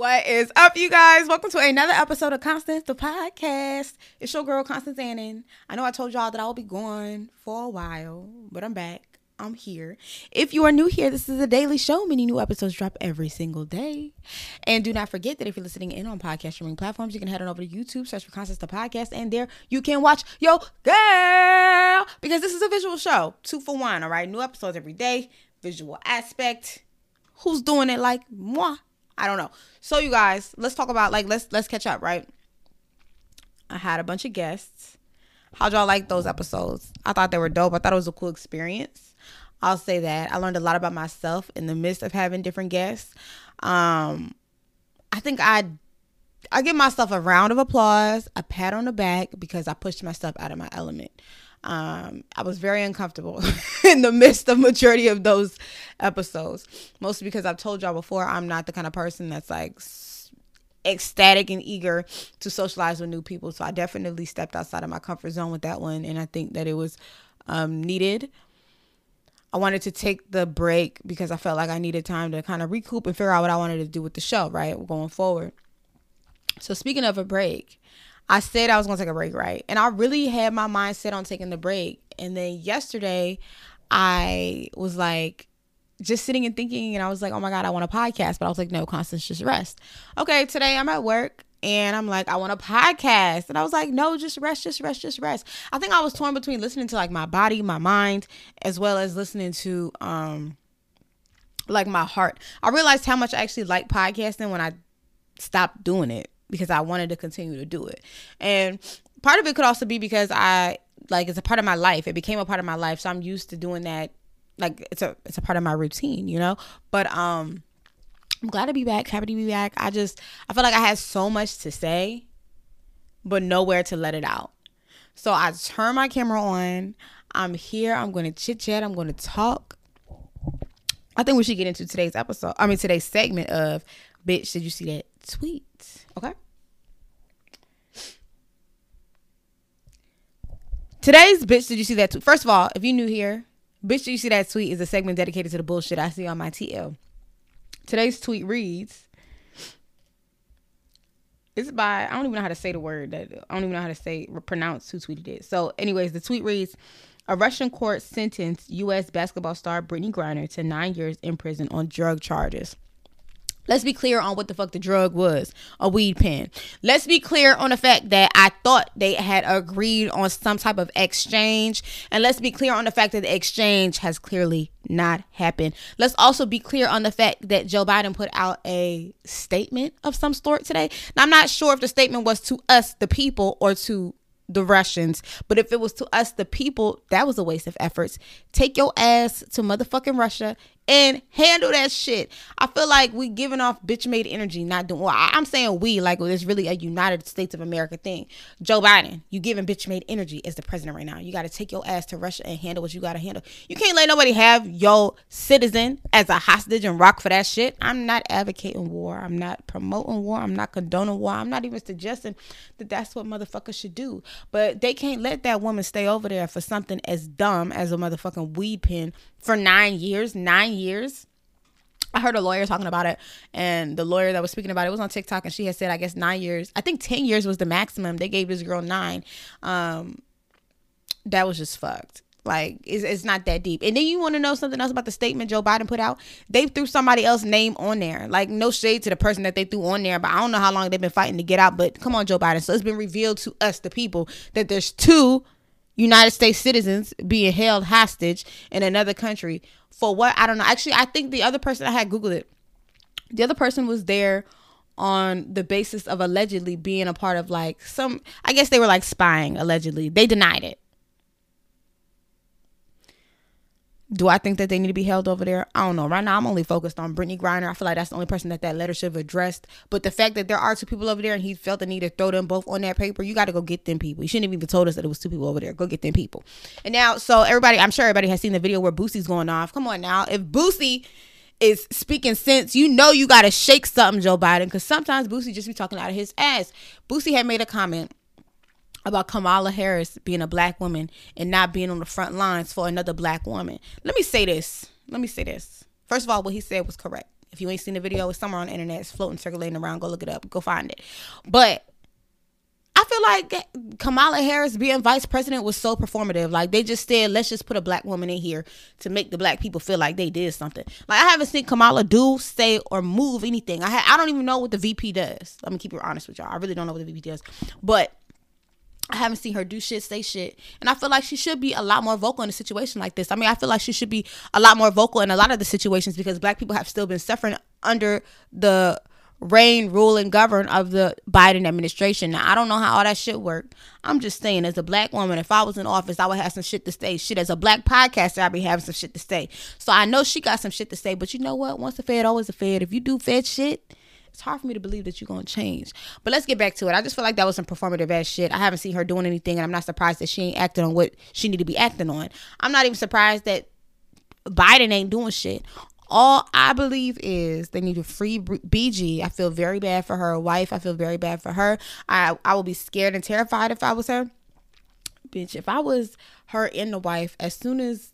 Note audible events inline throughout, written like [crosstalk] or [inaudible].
What is up, you guys? Welcome to another episode of Constance the Podcast. It's your girl, Constance Annan. I know I told y'all that I will be gone for a while, but I'm back. I'm here. If you are new here, this is a daily show. Many new episodes drop every single day. And do not forget that if you're listening in on podcast streaming platforms, you can head on over to YouTube, search for Constance the Podcast, and there you can watch Yo Girl because this is a visual show. Two for one, all right? New episodes every day, visual aspect. Who's doing it like moi? I don't know. So you guys, let's talk about like let's let's catch up, right? I had a bunch of guests. How'd y'all like those episodes? I thought they were dope. I thought it was a cool experience. I'll say that. I learned a lot about myself in the midst of having different guests. Um, I think I I give myself a round of applause, a pat on the back because I pushed myself out of my element. Um, I was very uncomfortable [laughs] in the midst of majority of those episodes, mostly because I've told y'all before I'm not the kind of person that's like ecstatic and eager to socialize with new people. So I definitely stepped outside of my comfort zone with that one, and I think that it was um, needed. I wanted to take the break because I felt like I needed time to kind of recoup and figure out what I wanted to do with the show, right? Going forward. So, speaking of a break, I said I was to take a break, right? And I really had my mind set on taking the break. And then yesterday, I was like, just sitting and thinking, and I was like, oh my God, I want a podcast. But I was like, no, Constance, just rest. Okay, today I'm at work and I'm like, I want a podcast. And I was like, no, just rest, just rest, just rest. I think I was torn between listening to like my body, my mind, as well as listening to um like my heart. I realized how much I actually like podcasting when I stopped doing it because I wanted to continue to do it. And part of it could also be because I like it's a part of my life. It became a part of my life. So I'm used to doing that. Like it's a it's a part of my routine, you know? But um I'm glad to be back. Happy to be back. I just I feel like I had so much to say, but nowhere to let it out. So I turn my camera on. I'm here. I'm going to chit chat. I'm going to talk. I think we should get into today's episode. I mean today's segment of bitch. Did you see that tweet? Okay. Today's bitch. Did you see that? Tweet? First of all, if you're new here, bitch. Did you see that tweet? Is a segment dedicated to the bullshit I see on my TL. Today's tweet reads it's by I don't even know how to say the word that I don't even know how to say pronounce who tweeted it. So, anyways, the tweet reads: A Russian court sentenced U.S. basketball star Brittney Griner to nine years in prison on drug charges. Let's be clear on what the fuck the drug was a weed pen. Let's be clear on the fact that I thought they had agreed on some type of exchange. And let's be clear on the fact that the exchange has clearly not happened. Let's also be clear on the fact that Joe Biden put out a statement of some sort today. Now, I'm not sure if the statement was to us, the people, or to the Russians. But if it was to us, the people, that was a waste of efforts. Take your ass to motherfucking Russia and handle that shit. I feel like we giving off bitch made energy, not doing. Well, I'm saying we like it's really a United States of America thing. Joe Biden, you giving bitch made energy as the president right now. You got to take your ass to Russia and handle what you got to handle. You can't let nobody have your citizen as a hostage and rock for that shit. I'm not advocating war. I'm not promoting war. I'm not condoning war. I'm not even suggesting that that's what motherfuckers should do. But they can't let that woman stay over there for something as dumb as a motherfucking weed pen for nine years. Nine years. I heard a lawyer talking about it, and the lawyer that was speaking about it was on TikTok, and she had said, I guess nine years. I think ten years was the maximum. They gave this girl nine. Um, that was just fucked. Like it's, it's not that deep. And then you want to know something else about the statement Joe Biden put out? They threw somebody else's name on there. Like no shade to the person that they threw on there, but I don't know how long they've been fighting to get out. But come on, Joe Biden. So it's been revealed to us, the people, that there's two United States citizens being held hostage in another country for what? I don't know. Actually, I think the other person I had Googled it. The other person was there on the basis of allegedly being a part of like some I guess they were like spying allegedly. They denied it. Do I think that they need to be held over there? I don't know. Right now, I'm only focused on Brittney Griner. I feel like that's the only person that that letter should have addressed. But the fact that there are two people over there and he felt the need to throw them both on that paper, you got to go get them people. You shouldn't have even told us that it was two people over there. Go get them people. And now, so everybody, I'm sure everybody has seen the video where Boosie's going off. Come on now. If Boosie is speaking sense, you know you got to shake something, Joe Biden, because sometimes Boosie just be talking out of his ass. Boosie had made a comment about Kamala Harris being a black woman and not being on the front lines for another black woman. Let me say this. Let me say this. First of all, what he said was correct. If you ain't seen the video, it's somewhere on the internet. It's floating, circulating around. Go look it up. Go find it. But I feel like Kamala Harris being vice president was so performative. Like they just said, let's just put a black woman in here to make the black people feel like they did something. Like I haven't seen Kamala do, say, or move anything. I ha- I don't even know what the VP does. Let me keep it honest with y'all. I really don't know what the VP does, but. I haven't seen her do shit, say shit. And I feel like she should be a lot more vocal in a situation like this. I mean, I feel like she should be a lot more vocal in a lot of the situations because black people have still been suffering under the reign, rule, and govern of the Biden administration. Now, I don't know how all that shit worked. I'm just saying, as a black woman, if I was in office, I would have some shit to say. Shit, as a black podcaster, I'd be having some shit to say. So I know she got some shit to say, but you know what? Once a Fed, always a Fed. If you do Fed shit, it's hard for me to believe that you're gonna change. But let's get back to it. I just feel like that was some performative ass shit. I haven't seen her doing anything, and I'm not surprised that she ain't acting on what she need to be acting on. I'm not even surprised that Biden ain't doing shit. All I believe is they need to free BG. I feel very bad for her wife. I feel very bad for her. I I will be scared and terrified if I was her. Bitch, if I was her and the wife, as soon as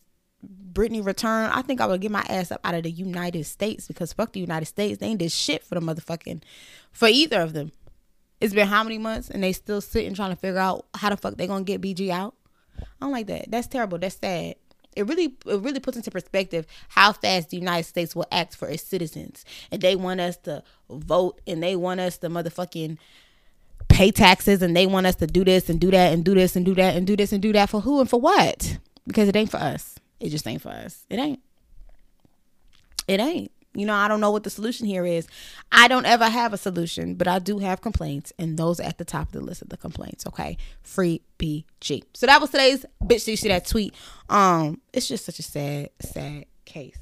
Brittney returned, I think I would get my ass up out of the United States because fuck the United States. They ain't did shit for the motherfucking for either of them. It's been how many months and they still sitting trying to figure out how the fuck they gonna get BG out. I don't like that. That's terrible. That's sad it really it really puts into perspective how fast the United States will act for its citizens. And they want us to vote and they want us to motherfucking pay taxes and they want us to do this and do that and do this and do that and do this and do that for who and for what? Because it ain't for us. It just ain't for us. It ain't. It ain't. You know, I don't know what the solution here is. I don't ever have a solution, but I do have complaints, and those are at the top of the list of the complaints. Okay, free BG. So that was today's bitch. You see that tweet? Um, it's just such a sad, sad case.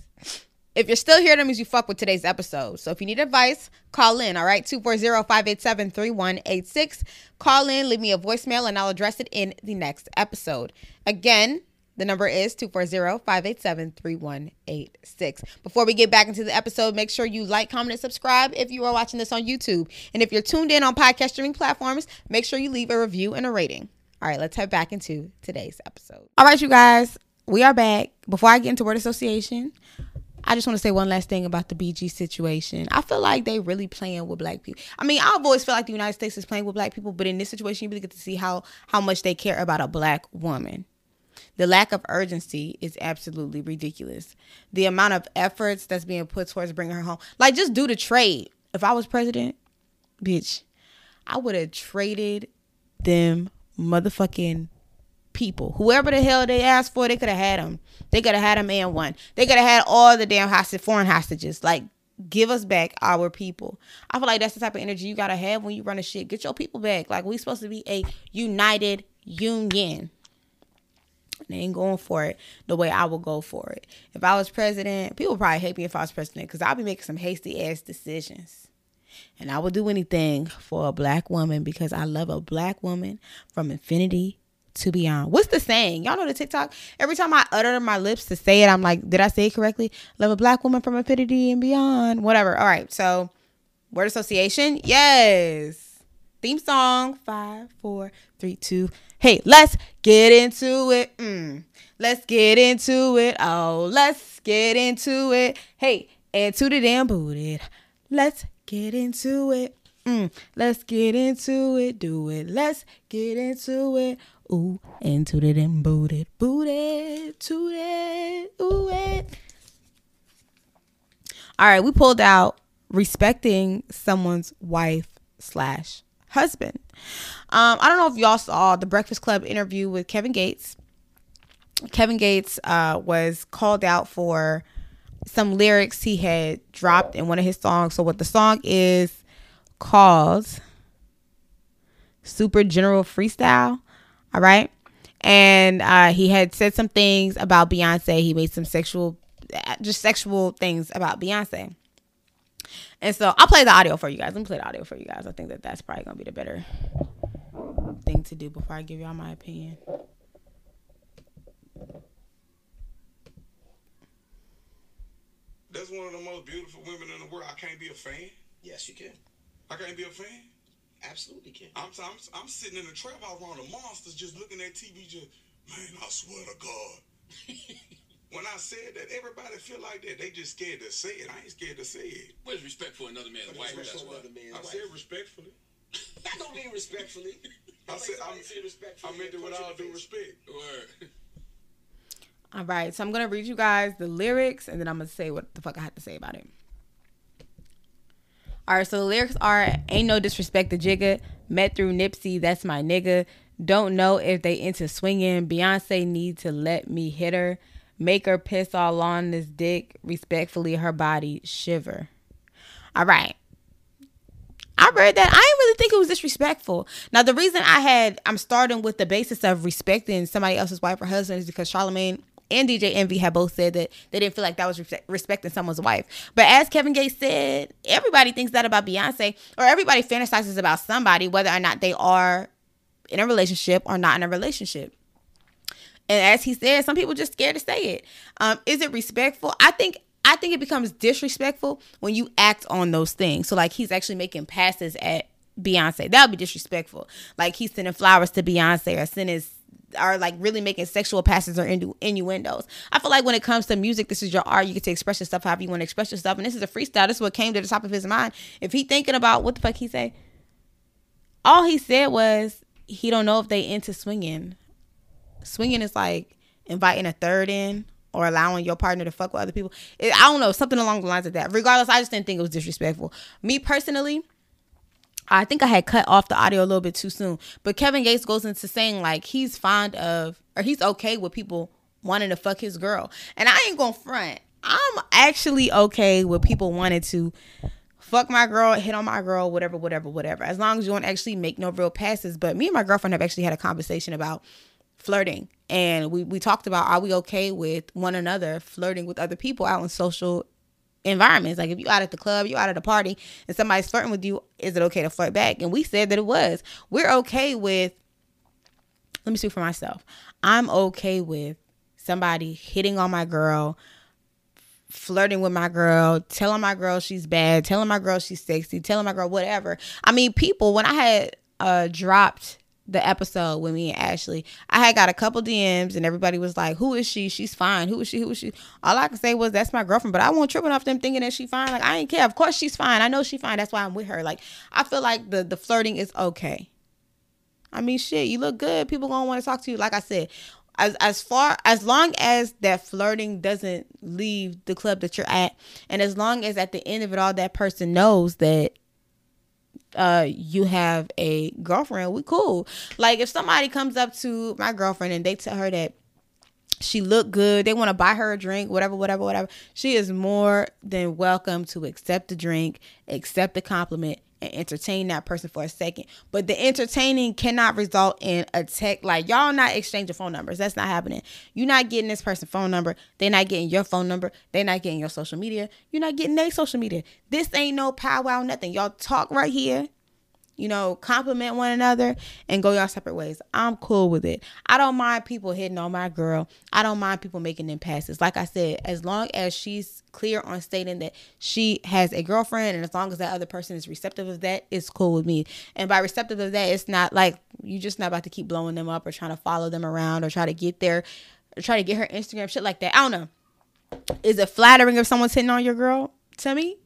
If you're still here, that means you fuck with today's episode. So if you need advice, call in, all right? 240-587-3186. Call in, leave me a voicemail, and I'll address it in the next episode. Again, the number is 240-587-3186. Before we get back into the episode, make sure you like, comment, and subscribe if you are watching this on YouTube. And if you're tuned in on podcast streaming platforms, make sure you leave a review and a rating. All right, let's head back into today's episode. All right, you guys, we are back. Before I get into word association, I just want to say one last thing about the BG situation. I feel like they really playing with black people. I mean, I've always felt like the United States is playing with black people, but in this situation, you really get to see how how much they care about a black woman. The lack of urgency is absolutely ridiculous. The amount of efforts that's being put towards bringing her home, like just do the trade. If I was president, bitch, I would have traded them motherfucking people. Whoever the hell they asked for, they could have had them. They could have had them and one. They could have had all the damn hostage, foreign hostages. Like, give us back our people. I feel like that's the type of energy you gotta have when you run a shit. Get your people back. Like, we supposed to be a united union. They ain't going for it the way I would go for it. If I was president, people probably hate me if I was president because I'll be making some hasty ass decisions. And I would do anything for a black woman because I love a black woman from infinity to beyond. What's the saying? Y'all know the TikTok? Every time I utter my lips to say it, I'm like, did I say it correctly? Love a black woman from infinity and beyond. Whatever. All right. So, word association? Yes. Theme song. Five, four, three, two, Hey, let's get into it. Mm. Let's get into it. Oh, let's get into it. Hey, and to the damn booted. Let's get into it. Mm. Let's get into it. Do it. Let's get into it. Ooh, into the damn booted. Booted. To it. Ooh, it. All right, we pulled out respecting someone's wife slash husband. Um, I don't know if y'all saw the Breakfast Club interview with Kevin Gates. Kevin Gates uh, was called out for some lyrics he had dropped in one of his songs. So, what the song is called Super General Freestyle. All right. And uh, he had said some things about Beyonce. He made some sexual, just sexual things about Beyonce. And so I'll play the audio for you guys. Let me play the audio for you guys. I think that that's probably going to be the better thing to do before I give y'all my opinion. That's one of the most beautiful women in the world. I can't be a fan. Yes, you can. I can't be a fan. Absolutely can. I'm, I'm, I'm sitting in the trap house around the monsters, just looking at TV, just man. I swear to God. [laughs] When I said that, everybody feel like that. They just scared to say it. I ain't scared to say it. Where's respect for another man's wife? That's for why. I wife. said respectfully. [laughs] I don't mean respectfully. [laughs] I said I'm, Say respectfully I meant it and with punch you all due respect. Word. All right, so I'm gonna read you guys the lyrics, and then I'm gonna say what the fuck I have to say about it. All right, so the lyrics are: "Ain't no disrespect to Jigga, met through Nipsey, that's my nigga. Don't know if they into swinging. Beyonce need to let me hit her, make her piss all on this dick. Respectfully, her body shiver." All right. I read that. I didn't really think it was disrespectful. Now, the reason I had, I'm starting with the basis of respecting somebody else's wife or husband is because Charlemagne and DJ Envy had both said that they didn't feel like that was respect- respecting someone's wife. But as Kevin Gates said, everybody thinks that about Beyonce, or everybody fantasizes about somebody, whether or not they are in a relationship or not in a relationship. And as he said, some people just scared to say it. Um, is it respectful? I think I think it becomes disrespectful when you act on those things. So like he's actually making passes at Beyonce. That would be disrespectful. Like he's sending flowers to Beyonce or sending are like really making sexual passes or innu- innuendos. I feel like when it comes to music, this is your art. You get to express yourself however you want to express yourself. And this is a freestyle. This is what came to the top of his mind. If he thinking about what the fuck he say, all he said was he don't know if they into swinging. Swinging is like inviting a third in or allowing your partner to fuck with other people. It, I don't know, something along the lines of that. Regardless, I just didn't think it was disrespectful. Me personally, I think I had cut off the audio a little bit too soon. But Kevin Gates goes into saying like he's fond of or he's okay with people wanting to fuck his girl. And I ain't gonna front. I'm actually okay with people wanting to fuck my girl, hit on my girl, whatever, whatever, whatever. As long as you don't actually make no real passes. But me and my girlfriend have actually had a conversation about flirting. And we, we talked about are we okay with one another flirting with other people out in social environments. Like if you out at the club, you out at a party, and somebody's flirting with you, is it okay to flirt back? And we said that it was. We're okay with. Let me speak for myself. I'm okay with somebody hitting on my girl, flirting with my girl, telling my girl she's bad, telling my girl she's sexy, telling my girl whatever. I mean, people. When I had uh dropped the episode with me and Ashley, I had got a couple DMs and everybody was like, Who is she? She's fine. Who is she? Who is she? All I can say was that's my girlfriend, but I won't tripping off them thinking that she fine. Like I ain't care. Of course she's fine. I know she fine. That's why I'm with her. Like I feel like the the flirting is okay. I mean shit, you look good. People gonna want to talk to you. Like I said, as as far as long as that flirting doesn't leave the club that you're at, and as long as at the end of it all that person knows that uh you have a girlfriend, we cool. Like if somebody comes up to my girlfriend and they tell her that she look good, they want to buy her a drink, whatever, whatever, whatever. She is more than welcome to accept the drink, accept the compliment, and entertain that person for a second. But the entertaining cannot result in a tech like y'all not exchanging phone numbers. That's not happening. You're not getting this person's phone number. They're not getting your phone number. They're not getting your social media. You're not getting their social media. This ain't no powwow, nothing. Y'all talk right here. You know, compliment one another and go your separate ways. I'm cool with it. I don't mind people hitting on my girl. I don't mind people making them passes. Like I said, as long as she's clear on stating that she has a girlfriend and as long as that other person is receptive of that, it's cool with me. And by receptive of that, it's not like you're just not about to keep blowing them up or trying to follow them around or try to get their or try to get her Instagram shit like that. I don't know. Is it flattering if someone's hitting on your girl? To me,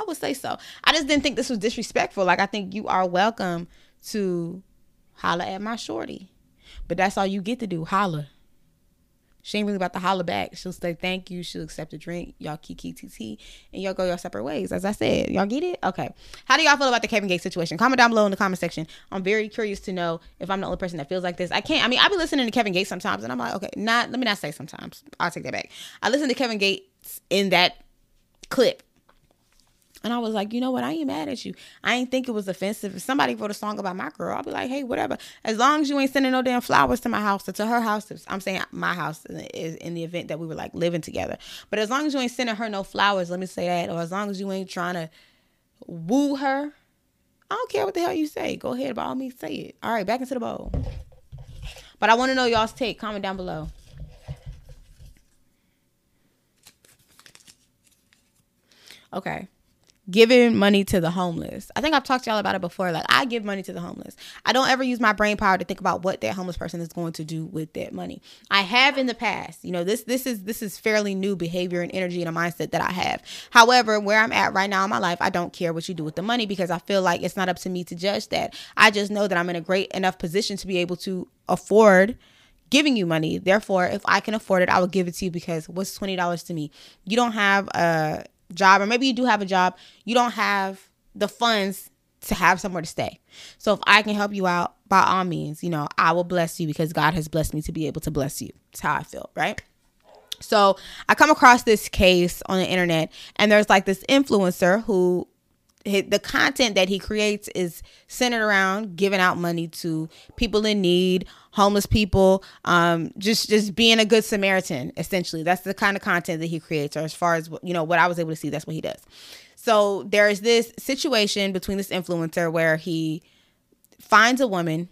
I would say so. I just didn't think this was disrespectful. Like I think you are welcome to holla at my shorty. But that's all you get to do, holla. She ain't really about to holla back. She'll say thank you. She'll accept a drink. Y'all kiki TT and y'all go your separate ways. As I said, y'all get it? Okay. How do y'all feel about the Kevin Gates situation? Comment down below in the comment section. I'm very curious to know if I'm the only person that feels like this. I can't. I mean, I be listening to Kevin Gates sometimes, and I'm like, okay, not. Let me not say sometimes. I'll take that back. I listen to Kevin Gates in that clip and I was like, you know what? I ain't mad at you. I ain't think it was offensive. If somebody wrote a song about my girl, I'll be like, hey, whatever. As long as you ain't sending no damn flowers to my house or to her house. I'm saying my house is in the event that we were like living together. But as long as you ain't sending her no flowers, let me say that. Or as long as you ain't trying to woo her, I don't care what the hell you say. Go ahead, by all means, say it. All right, back into the bowl. But I want to know y'all's take. Comment down below. Okay giving money to the homeless. I think I've talked to y'all about it before. Like I give money to the homeless. I don't ever use my brain power to think about what that homeless person is going to do with that money. I have in the past. You know, this this is this is fairly new behavior and energy and a mindset that I have. However, where I'm at right now in my life, I don't care what you do with the money because I feel like it's not up to me to judge that. I just know that I'm in a great enough position to be able to afford giving you money. Therefore, if I can afford it, I will give it to you because what's $20 to me? You don't have a job, or maybe you do have a job, you don't have the funds to have somewhere to stay. So if I can help you out, by all means, you know, I will bless you because God has blessed me to be able to bless you. That's how I feel, right? So I come across this case on the internet, and there's like this influencer who the content that he creates is centered around giving out money to people in need homeless people um just just being a good samaritan essentially. That's the kind of content that he creates or as far as you know what i was able to see that's what he does. So there is this situation between this influencer where he finds a woman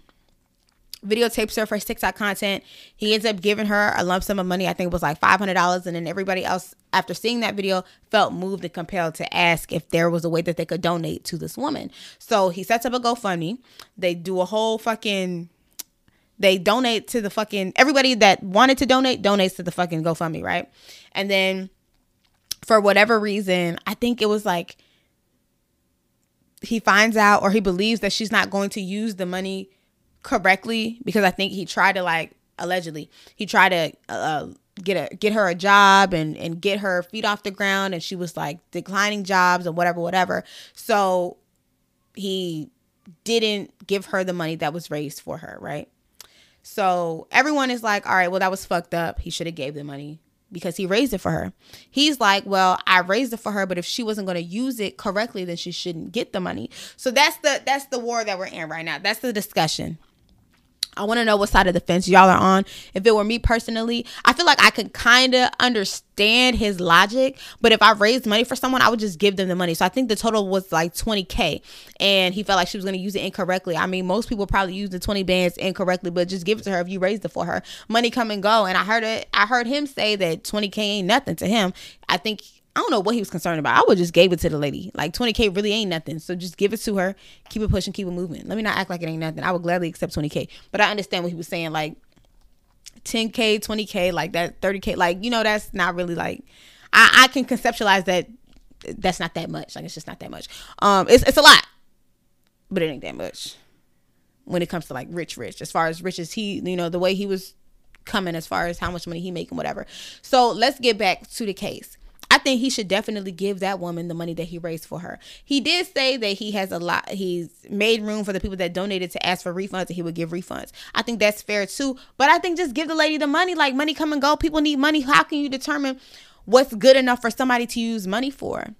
videotapes her for his TikTok content. He ends up giving her a lump sum of money. I think it was like $500. And then everybody else, after seeing that video, felt moved and compelled to ask if there was a way that they could donate to this woman. So he sets up a GoFundMe. They do a whole fucking. They donate to the fucking. Everybody that wanted to donate donates to the fucking GoFundMe, right? And then for whatever reason, I think it was like he finds out or he believes that she's not going to use the money correctly because I think he tried to like allegedly he tried to uh, get a get her a job and and get her feet off the ground and she was like declining jobs and whatever whatever so he didn't give her the money that was raised for her right so everyone is like all right well that was fucked up he should have gave the money because he raised it for her. He's like, well, I raised it for her, but if she wasn't going to use it correctly, then she shouldn't get the money. So that's the that's the war that we're in right now. That's the discussion. I want to know what side of the fence y'all are on. If it were me personally, I feel like I could kind of understand his logic, but if I raised money for someone, I would just give them the money. So I think the total was like 20K, and he felt like she was going to use it incorrectly. I mean, most people probably use the 20 bands incorrectly, but just give it to her if you raised it for her. Money come and go. And I heard it, I heard him say that 20K ain't nothing to him. I think I don't know what he was concerned about. I would just gave it to the lady. Like 20K really ain't nothing. So just give it to her, keep it pushing, keep it moving. Let me not act like it ain't nothing. I would gladly accept 20K. But I understand what he was saying, like 10K, 20K, like that 30K. Like, you know, that's not really like I, I can conceptualize that that's not that much. Like it's just not that much. Um it's it's a lot. But it ain't that much. When it comes to like rich rich. As far as rich as he, you know, the way he was coming as far as how much money he making, whatever. So let's get back to the case. I think he should definitely give that woman the money that he raised for her. He did say that he has a lot, he's made room for the people that donated to ask for refunds and he would give refunds. I think that's fair too. But I think just give the lady the money. Like money come and go. People need money. How can you determine what's good enough for somebody to use money for?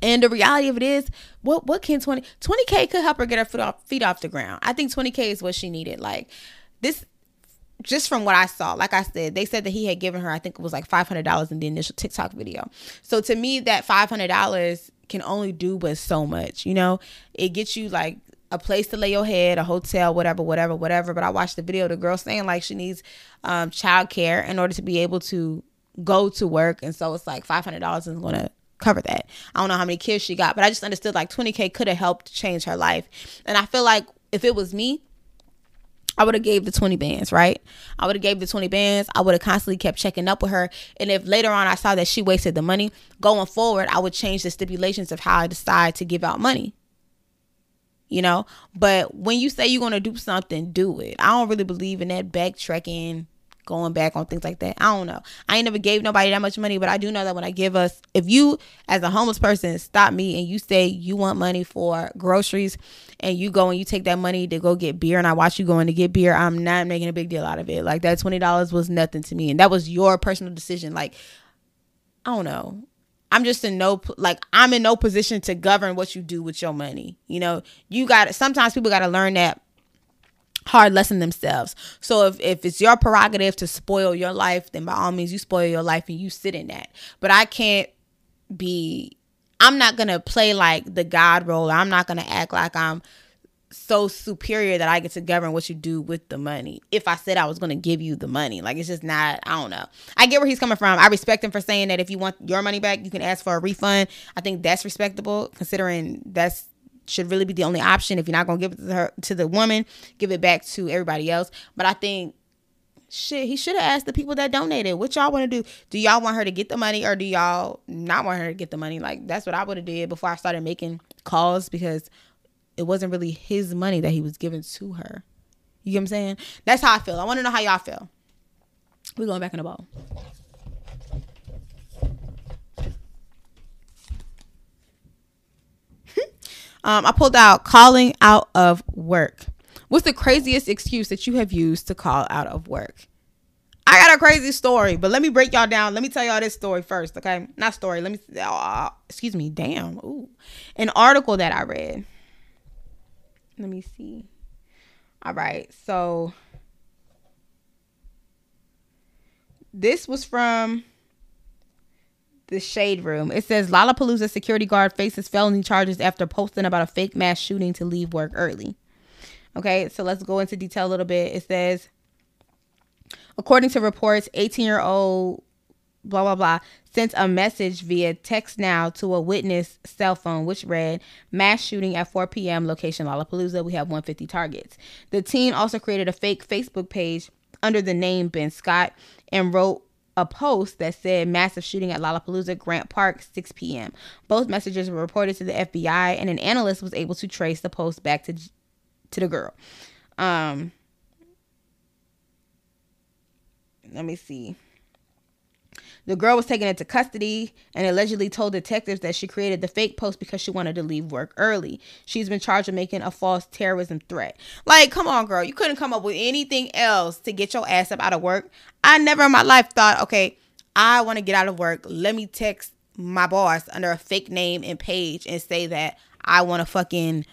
And the reality of it is, what what can 20 20k could help her get her foot off feet off the ground. I think 20k is what she needed. Like this just from what I saw, like I said, they said that he had given her, I think it was like $500 in the initial TikTok video. So to me, that $500 can only do but so much, you know? It gets you like a place to lay your head, a hotel, whatever, whatever, whatever. But I watched the video, the girl saying like she needs um, childcare in order to be able to go to work. And so it's like $500 is going to cover that. I don't know how many kids she got, but I just understood like 20K could have helped change her life. And I feel like if it was me, I would have gave the 20 bands, right? I would have gave the 20 bands. I would have constantly kept checking up with her. And if later on I saw that she wasted the money, going forward, I would change the stipulations of how I decide to give out money. You know, but when you say you're going to do something, do it. I don't really believe in that backtracking going back on things like that. I don't know. I ain't never gave nobody that much money, but I do know that when I give us, if you as a homeless person stop me and you say you want money for groceries and you go and you take that money to go get beer and I watch you going to get beer, I'm not making a big deal out of it. Like that $20 was nothing to me. And that was your personal decision. Like, I don't know. I'm just in no like I'm in no position to govern what you do with your money. You know, you got sometimes people got to learn that hard lesson themselves. So if, if it's your prerogative to spoil your life, then by all means you spoil your life and you sit in that. But I can't be I'm not gonna play like the God role. I'm not gonna act like I'm so superior that I get to govern what you do with the money. If I said I was going to give you the money, like it's just not, I don't know. I get where he's coming from. I respect him for saying that if you want your money back, you can ask for a refund. I think that's respectable considering that's should really be the only option. If you're not to give it to her to the woman, give it back to everybody else. But I think shit, he should have asked the people that donated. What y'all want to do? Do y'all want her to get the money or do y'all not want her to get the money? Like that's what I would have did before I started making calls because it wasn't really his money that he was giving to her. You get what I'm saying? That's how I feel. I want to know how y'all feel. We're going back in the bowl. Um, I pulled out calling out of work. What's the craziest excuse that you have used to call out of work? I got a crazy story, but let me break y'all down. Let me tell y'all this story first, okay? Not story. Let me. Uh, excuse me. Damn. Ooh, an article that I read. Let me see. All right. So this was from the Shade Room. It says Lollapalooza security guard faces felony charges after posting about a fake mass shooting to leave work early. Okay, so let's go into detail a little bit. It says, according to reports, 18 year old blah blah blah sent a message via TextNow to a witness cell phone which read mass shooting at 4 p.m location lollapalooza we have 150 targets the teen also created a fake facebook page under the name ben scott and wrote a post that said massive shooting at Lollapalooza Grant Park 6 p.m. Both messages were reported to the FBI and an analyst was able to trace the post back to to the girl. Um let me see. The girl was taken into custody and allegedly told detectives that she created the fake post because she wanted to leave work early. She's been charged with making a false terrorism threat. Like, come on, girl. You couldn't come up with anything else to get your ass up out of work. I never in my life thought, okay, I want to get out of work. Let me text my boss under a fake name and page and say that I want to fucking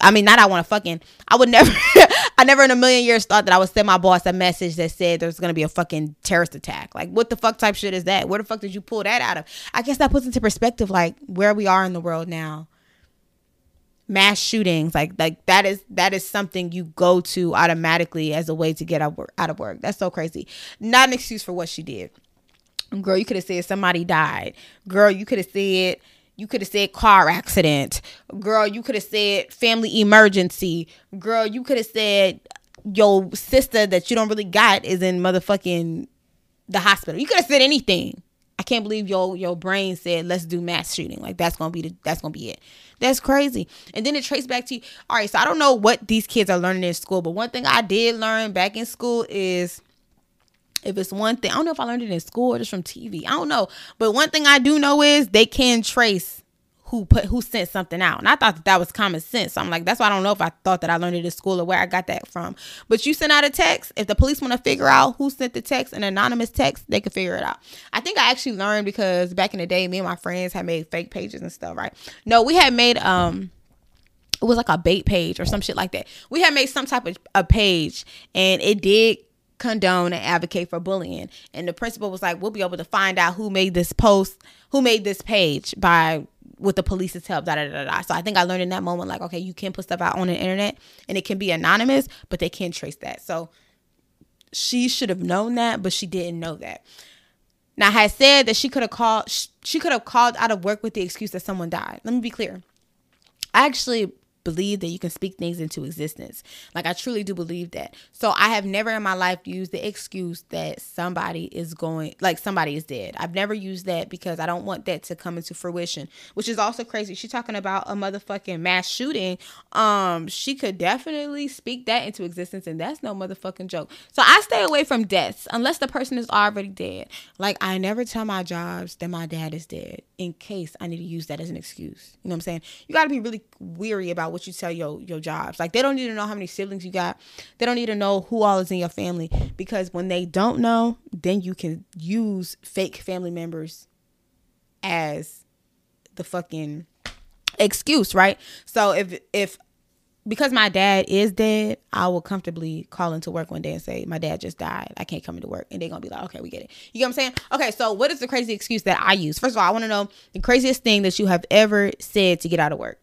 I mean, not I want to fucking. I would never. [laughs] I never in a million years thought that I would send my boss a message that said there's gonna be a fucking terrorist attack. Like, what the fuck type shit is that? Where the fuck did you pull that out of? I guess that puts into perspective like where we are in the world now. Mass shootings, like like that is that is something you go to automatically as a way to get out, out of work. That's so crazy. Not an excuse for what she did. Girl, you could have said somebody died. Girl, you could have said you could have said car accident. Girl, you could have said family emergency. Girl, you could have said your sister that you don't really got is in motherfucking the hospital. You could have said anything. I can't believe your your brain said let's do mass shooting. Like that's gonna be the that's gonna be it. That's crazy. And then it traced back to you. All right, so I don't know what these kids are learning in school, but one thing I did learn back in school is if it's one thing, I don't know if I learned it in school or just from TV. I don't know. But one thing I do know is they can trace who put who sent something out. And I thought that that was common sense. So I'm like, that's why I don't know if I thought that I learned it in school or where I got that from. But you send out a text. If the police want to figure out who sent the text, an anonymous text, they can figure it out. I think I actually learned because back in the day, me and my friends had made fake pages and stuff, right? No, we had made um it was like a bait page or some shit like that. We had made some type of a page and it did condone and advocate for bullying. And the principal was like, we'll be able to find out who made this post, who made this page by with the police's help, da da da da. So I think I learned in that moment, like, okay, you can put stuff out on the internet and it can be anonymous, but they can trace that. So she should have known that, but she didn't know that. Now, I had said that she could have called, she could have called out of work with the excuse that someone died. Let me be clear. I actually believe that you can speak things into existence. Like I truly do believe that. So I have never in my life used the excuse that somebody is going like somebody is dead. I've never used that because I don't want that to come into fruition, which is also crazy. She's talking about a motherfucking mass shooting. Um she could definitely speak that into existence and that's no motherfucking joke. So I stay away from deaths unless the person is already dead. Like I never tell my jobs that my dad is dead in case I need to use that as an excuse. You know what I'm saying? You got to be really weary about what you tell your your jobs. Like they don't need to know how many siblings you got. They don't need to know who all is in your family because when they don't know, then you can use fake family members as the fucking excuse, right? So if if because my dad is dead, I will comfortably call into work one day and say, My dad just died. I can't come into work. And they're to be like, Okay, we get it. You get what I'm saying? Okay, so what is the crazy excuse that I use? First of all, I want to know the craziest thing that you have ever said to get out of work.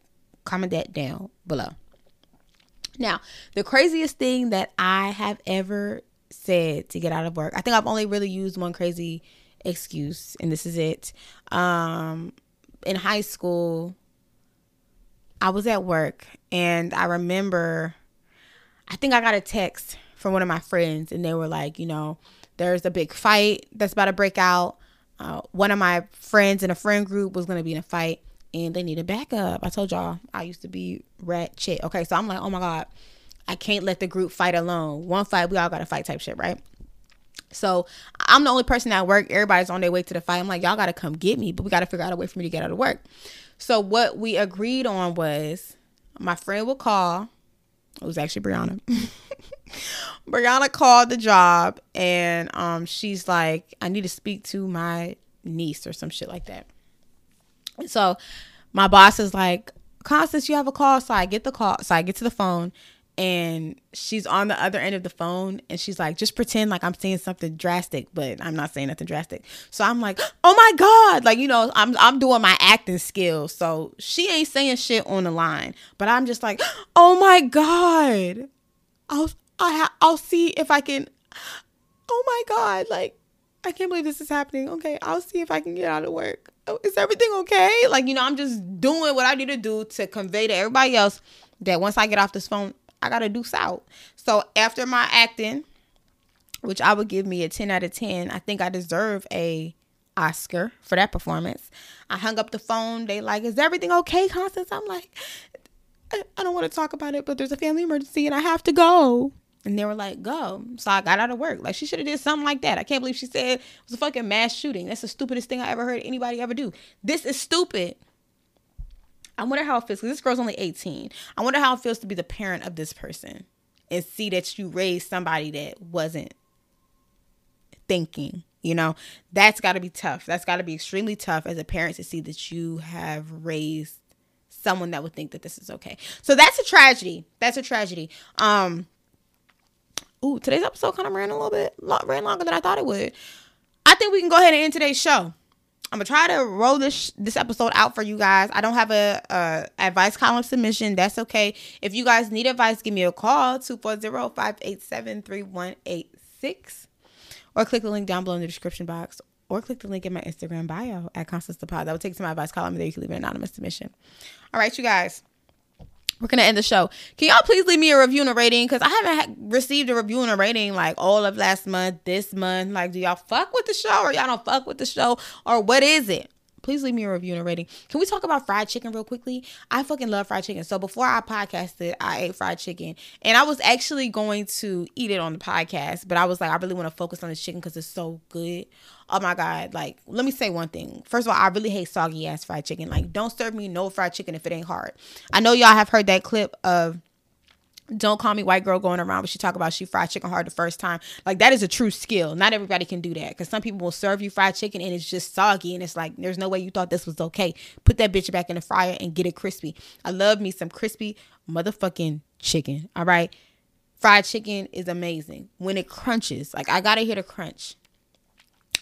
Comment that down below. Now, the craziest thing that I have ever said to get out of work, I think I've only really used one crazy excuse, and this is it. Um, in high school, I was at work, and I remember, I think I got a text from one of my friends, and they were like, you know, there's a big fight that's about to break out. Uh, one of my friends in a friend group was going to be in a fight and they need a backup. I told y'all I used to be rat shit. Okay, so I'm like, oh my god, I can't let the group fight alone. One fight, we all got to fight type shit, right? So I'm the only person at work. Everybody's on their way to the fight. I'm like, y'all got to come get me, but we got to figure out a way for me to get out of work. So what we agreed on was my friend would call. It was actually Brianna. [laughs] Brianna called the job and um she's like, I need to speak to my niece or some shit like that. So my boss is like, Constance, you have a call. So I get the call. So I get to the phone and she's on the other end of the phone and she's like, just pretend like I'm saying something drastic, but I'm not saying nothing drastic. So I'm like, oh my God. Like, you know, I'm I'm doing my acting skills. So she ain't saying shit on the line. But I'm just like, oh my God. I'll I ha- I'll see if I can oh my God. Like, I can't believe this is happening. Okay, I'll see if I can get out of work. Oh, is everything okay? Like, you know, I'm just doing what I need to do to convey to everybody else that once I get off this phone, I gotta do south. So after my acting, which I would give me a 10 out of 10, I think I deserve a Oscar for that performance. I hung up the phone. They like, is everything okay, Constance? I'm like, I don't want to talk about it, but there's a family emergency and I have to go. And they were like, go. So I got out of work. Like she should have did something like that. I can't believe she said it was a fucking mass shooting. That's the stupidest thing I ever heard anybody ever do. This is stupid. I wonder how it feels because this girl's only 18. I wonder how it feels to be the parent of this person and see that you raised somebody that wasn't thinking. You know, that's got to be tough. That's got to be extremely tough as a parent to see that you have raised someone that would think that this is okay. So that's a tragedy. That's a tragedy. Um, ooh, today's episode kind of ran a little bit, ran longer than I thought it would. I think we can go ahead and end today's show. I'm gonna try to roll this this episode out for you guys. I don't have a, a advice column submission. That's okay. If you guys need advice, give me a call 240-587-3186 or click the link down below in the description box or click the link in my Instagram bio at Constance the Pod. That will take you to my advice column there you can leave an anonymous submission. All right, you guys we're gonna end the show. Can y'all please leave me a review and a rating? Because I haven't ha- received a review and a rating like all of last month, this month. Like, do y'all fuck with the show or y'all don't fuck with the show or what is it? Please leave me a review and a rating. Can we talk about fried chicken real quickly? I fucking love fried chicken. So before I podcasted, I ate fried chicken, and I was actually going to eat it on the podcast, but I was like, I really want to focus on this chicken because it's so good oh my god like let me say one thing first of all i really hate soggy ass fried chicken like don't serve me no fried chicken if it ain't hard i know y'all have heard that clip of don't call me white girl going around but she talk about she fried chicken hard the first time. Like that is a true skill. Not everybody can do that because some people will serve you fried chicken and it's just soggy and it's like there's no way you thought this was okay. Put that bitch back in the fryer and get it crispy. I love me some crispy motherfucking chicken all right? Fried chicken is amazing. When it crunches like i gotta hear the crunch.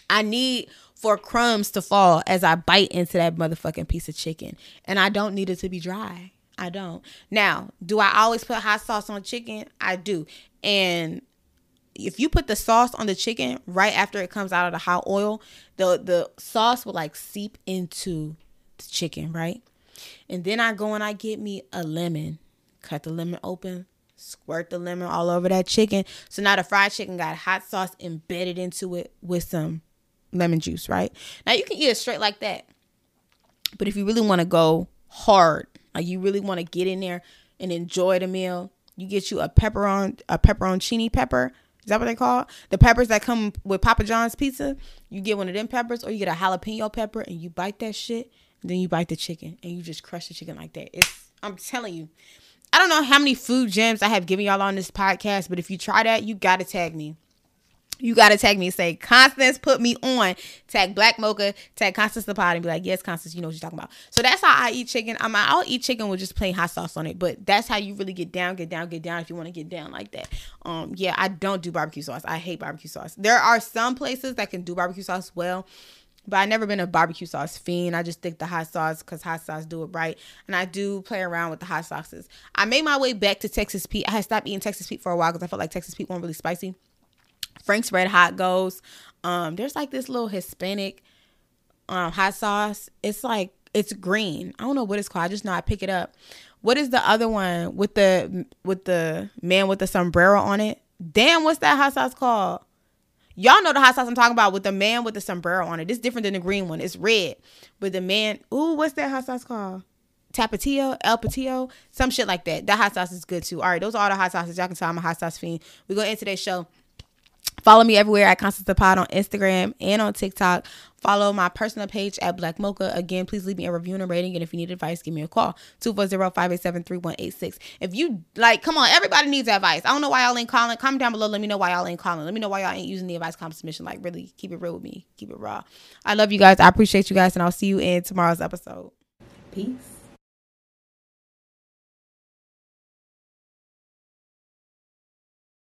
I need for crumbs to fall as I bite into that motherfucking piece of chicken. And I don't need it to be dry. I don't. Now, do I always put hot sauce on chicken? I do. And if you put the sauce on the chicken right after it comes out of the hot oil, the the sauce will like seep into the chicken, right? And then I go and I get me a lemon, cut the lemon open, squirt the lemon all over that chicken. So now the fried chicken got hot sauce embedded into it with some lemon juice, right? Now you can eat it straight like that. But if you really want to go hard, like you really want to get in there and enjoy the meal, you get you a pepperon a pepperoncini pepper. Is that what they call the peppers that come with Papa John's pizza? You get one of them peppers, or you get a jalapeno pepper, and you bite that shit. then you bite the chicken, and you just crush the chicken like that. It's I'm telling you. I don't know how many food gems I have given y'all on this podcast, but if you try that, you gotta tag me you gotta tag me and say Constance put me on. Tag Black Mocha, tag Constance the pod, and be like, yes, Constance, you know what you're talking about. So that's how I eat chicken. I'm I'll eat chicken with just plain hot sauce on it, but that's how you really get down, get down, get down. If you want to get down like that, um, yeah, I don't do barbecue sauce. I hate barbecue sauce. There are some places that can do barbecue sauce well. But I've never been a barbecue sauce fiend. I just think the hot sauce because hot sauce do it right. And I do play around with the hot sauces. I made my way back to Texas Pete. I had stopped eating Texas Pete for a while because I felt like Texas Pete weren't really spicy. Frank's Red Hot goes. Um, there's like this little Hispanic um hot sauce. It's like it's green. I don't know what it's called. I just know I pick it up. What is the other one with the with the man with the sombrero on it? Damn, what's that hot sauce called? Y'all know the hot sauce I'm talking about with the man with the sombrero on it. It's different than the green one. It's red. But the man, ooh, what's that hot sauce called? Tapatio, El Patio, some shit like that. That hot sauce is good too. All right, those are all the hot sauces. Y'all can tell I'm a hot sauce fiend. We go into today's show. Follow me everywhere at Constance the Pod on Instagram and on TikTok. Follow my personal page at Black Mocha. Again, please leave me a review and a rating. And if you need advice, give me a call. 240-587-3186. If you like, come on, everybody needs advice. I don't know why y'all ain't calling. Comment down below. Let me know why y'all ain't calling. Let me know why y'all ain't using the advice comp submission. Like, really, keep it real with me. Keep it raw. I love you guys. I appreciate you guys. And I'll see you in tomorrow's episode. Peace.